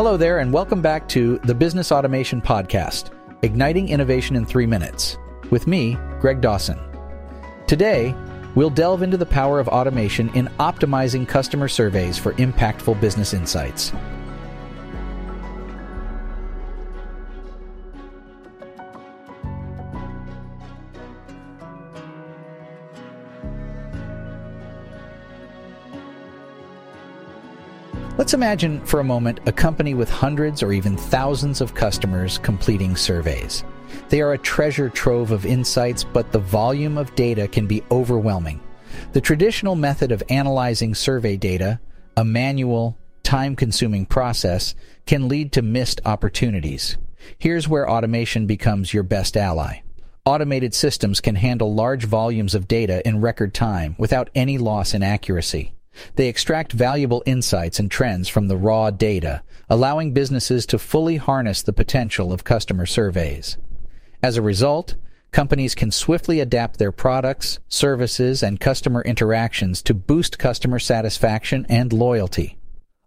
Hello there, and welcome back to the Business Automation Podcast, Igniting Innovation in Three Minutes, with me, Greg Dawson. Today, we'll delve into the power of automation in optimizing customer surveys for impactful business insights. Let's imagine for a moment a company with hundreds or even thousands of customers completing surveys. They are a treasure trove of insights, but the volume of data can be overwhelming. The traditional method of analyzing survey data, a manual, time consuming process, can lead to missed opportunities. Here's where automation becomes your best ally. Automated systems can handle large volumes of data in record time without any loss in accuracy. They extract valuable insights and trends from the raw data, allowing businesses to fully harness the potential of customer surveys. As a result, companies can swiftly adapt their products, services, and customer interactions to boost customer satisfaction and loyalty.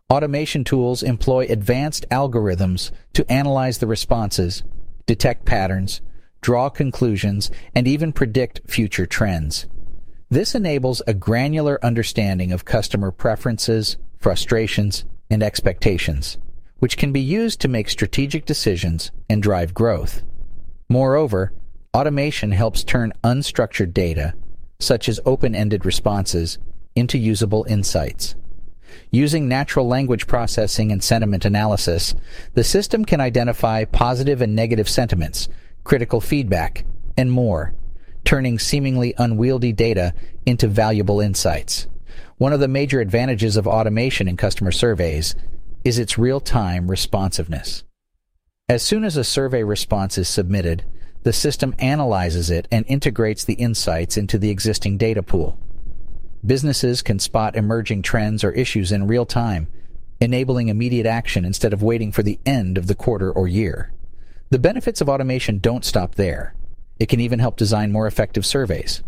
Automation tools employ advanced algorithms to analyze the responses, detect patterns, draw conclusions, and even predict future trends. This enables a granular understanding of customer preferences, frustrations, and expectations, which can be used to make strategic decisions and drive growth. Moreover, automation helps turn unstructured data, such as open-ended responses, into usable insights. Using natural language processing and sentiment analysis, the system can identify positive and negative sentiments, critical feedback, and more turning seemingly unwieldy data into valuable insights. One of the major advantages of automation in customer surveys is its real-time responsiveness. As soon as a survey response is submitted, the system analyzes it and integrates the insights into the existing data pool. Businesses can spot emerging trends or issues in real time, enabling immediate action instead of waiting for the end of the quarter or year. The benefits of automation don't stop there. It can even help design more effective surveys.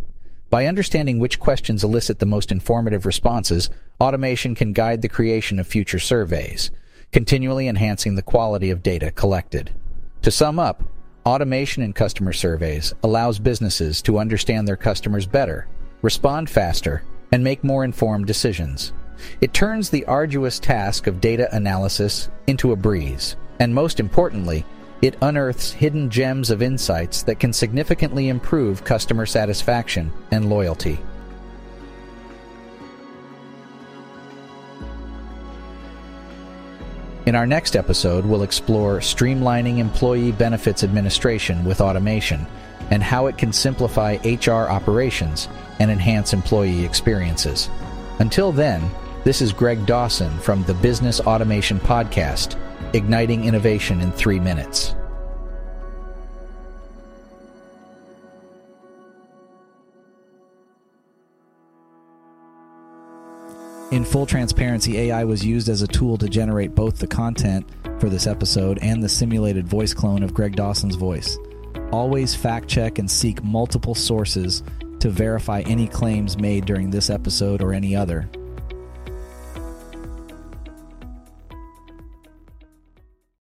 By understanding which questions elicit the most informative responses, automation can guide the creation of future surveys, continually enhancing the quality of data collected. To sum up, automation in customer surveys allows businesses to understand their customers better, respond faster, and make more informed decisions. It turns the arduous task of data analysis into a breeze, and most importantly, it unearths hidden gems of insights that can significantly improve customer satisfaction and loyalty. In our next episode, we'll explore streamlining employee benefits administration with automation and how it can simplify HR operations and enhance employee experiences. Until then, this is Greg Dawson from the Business Automation Podcast igniting innovation in three minutes. In full transparency, AI was used as a tool to generate both the content for this episode and the simulated voice clone of Greg Dawson's voice. Always fact check and seek multiple sources to verify any claims made during this episode or any other.